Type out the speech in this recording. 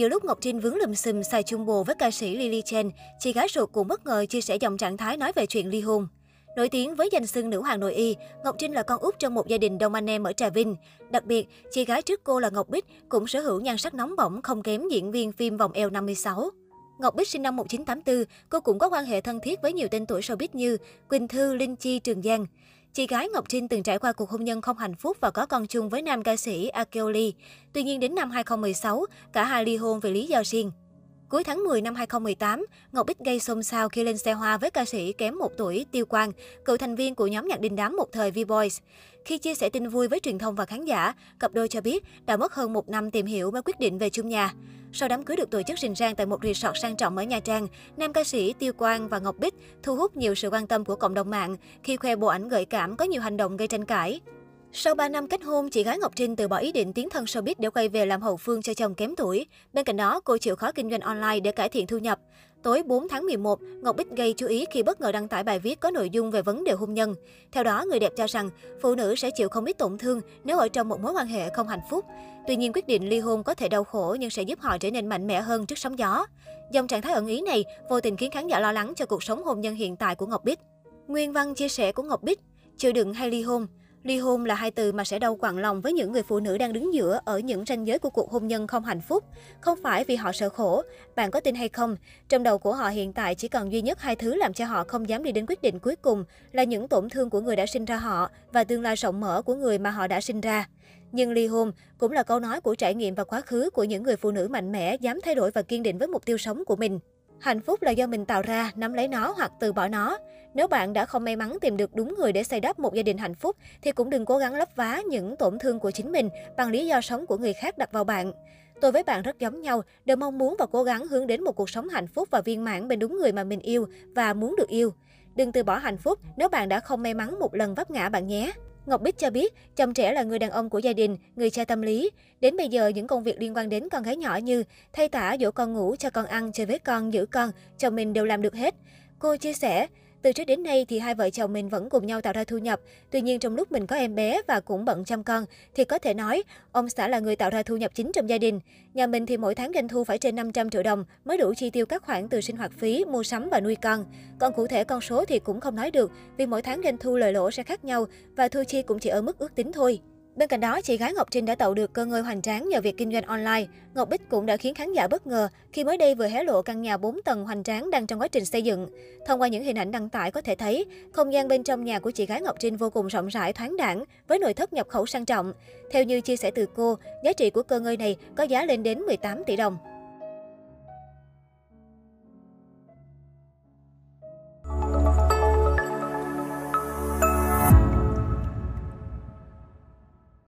Giữa lúc Ngọc Trinh vướng lùm xùm xài chung bồ với ca sĩ Lily Chen, chị gái ruột cũng bất ngờ chia sẻ dòng trạng thái nói về chuyện ly hôn. Nổi tiếng với danh xưng nữ hoàng nội y, Ngọc Trinh là con út trong một gia đình đông anh em ở Trà Vinh. Đặc biệt, chị gái trước cô là Ngọc Bích cũng sở hữu nhan sắc nóng bỏng không kém diễn viên phim Vòng eo 56. Ngọc Bích sinh năm 1984, cô cũng có quan hệ thân thiết với nhiều tên tuổi showbiz như Quỳnh Thư, Linh Chi, Trường Giang. Chị gái Ngọc Trinh từng trải qua cuộc hôn nhân không hạnh phúc và có con chung với nam ca sĩ Akeoli. Tuy nhiên đến năm 2016, cả hai ly hôn vì lý do riêng. Cuối tháng 10 năm 2018, Ngọc Bích gây xôn xao khi lên xe hoa với ca sĩ kém một tuổi Tiêu Quang, cựu thành viên của nhóm nhạc đình đám một thời V-Boys. Khi chia sẻ tin vui với truyền thông và khán giả, cặp đôi cho biết đã mất hơn một năm tìm hiểu mới quyết định về chung nhà. Sau đám cưới được tổ chức rình rang tại một resort sang trọng ở Nha Trang, nam ca sĩ Tiêu Quang và Ngọc Bích thu hút nhiều sự quan tâm của cộng đồng mạng khi khoe bộ ảnh gợi cảm có nhiều hành động gây tranh cãi. Sau 3 năm kết hôn, chị gái Ngọc Trinh từ bỏ ý định tiến thân showbiz để quay về làm hậu phương cho chồng kém tuổi. Bên cạnh đó, cô chịu khó kinh doanh online để cải thiện thu nhập. Tối 4 tháng 11, Ngọc Bích gây chú ý khi bất ngờ đăng tải bài viết có nội dung về vấn đề hôn nhân. Theo đó, người đẹp cho rằng phụ nữ sẽ chịu không ít tổn thương nếu ở trong một mối quan hệ không hạnh phúc. Tuy nhiên, quyết định ly hôn có thể đau khổ nhưng sẽ giúp họ trở nên mạnh mẽ hơn trước sóng gió. Dòng trạng thái ẩn ý này vô tình khiến khán giả lo lắng cho cuộc sống hôn nhân hiện tại của Ngọc Bích. Nguyên văn chia sẻ của Ngọc Bích, chịu đựng hay ly hôn, Ly hôn là hai từ mà sẽ đau quặn lòng với những người phụ nữ đang đứng giữa ở những ranh giới của cuộc hôn nhân không hạnh phúc. Không phải vì họ sợ khổ, bạn có tin hay không, trong đầu của họ hiện tại chỉ còn duy nhất hai thứ làm cho họ không dám đi đến quyết định cuối cùng là những tổn thương của người đã sinh ra họ và tương lai rộng mở của người mà họ đã sinh ra. Nhưng ly hôn cũng là câu nói của trải nghiệm và quá khứ của những người phụ nữ mạnh mẽ dám thay đổi và kiên định với mục tiêu sống của mình. Hạnh phúc là do mình tạo ra, nắm lấy nó hoặc từ bỏ nó. Nếu bạn đã không may mắn tìm được đúng người để xây đắp một gia đình hạnh phúc, thì cũng đừng cố gắng lấp vá những tổn thương của chính mình bằng lý do sống của người khác đặt vào bạn. Tôi với bạn rất giống nhau, đều mong muốn và cố gắng hướng đến một cuộc sống hạnh phúc và viên mãn bên đúng người mà mình yêu và muốn được yêu. Đừng từ bỏ hạnh phúc nếu bạn đã không may mắn một lần vấp ngã bạn nhé. Ngọc Bích cho biết, chồng trẻ là người đàn ông của gia đình, người cha tâm lý. Đến bây giờ, những công việc liên quan đến con gái nhỏ như thay tả, dỗ con ngủ, cho con ăn, chơi với con, giữ con, chồng mình đều làm được hết. Cô chia sẻ, từ trước đến nay thì hai vợ chồng mình vẫn cùng nhau tạo ra thu nhập. Tuy nhiên trong lúc mình có em bé và cũng bận chăm con thì có thể nói ông xã là người tạo ra thu nhập chính trong gia đình. Nhà mình thì mỗi tháng doanh thu phải trên 500 triệu đồng mới đủ chi tiêu các khoản từ sinh hoạt phí, mua sắm và nuôi con. Còn cụ thể con số thì cũng không nói được vì mỗi tháng doanh thu lời lỗ sẽ khác nhau và thu chi cũng chỉ ở mức ước tính thôi. Bên cạnh đó, chị gái Ngọc Trinh đã tạo được cơ ngơi hoành tráng nhờ việc kinh doanh online. Ngọc Bích cũng đã khiến khán giả bất ngờ khi mới đây vừa hé lộ căn nhà 4 tầng hoành tráng đang trong quá trình xây dựng. Thông qua những hình ảnh đăng tải có thể thấy, không gian bên trong nhà của chị gái Ngọc Trinh vô cùng rộng rãi, thoáng đẳng với nội thất nhập khẩu sang trọng. Theo như chia sẻ từ cô, giá trị của cơ ngơi này có giá lên đến 18 tỷ đồng.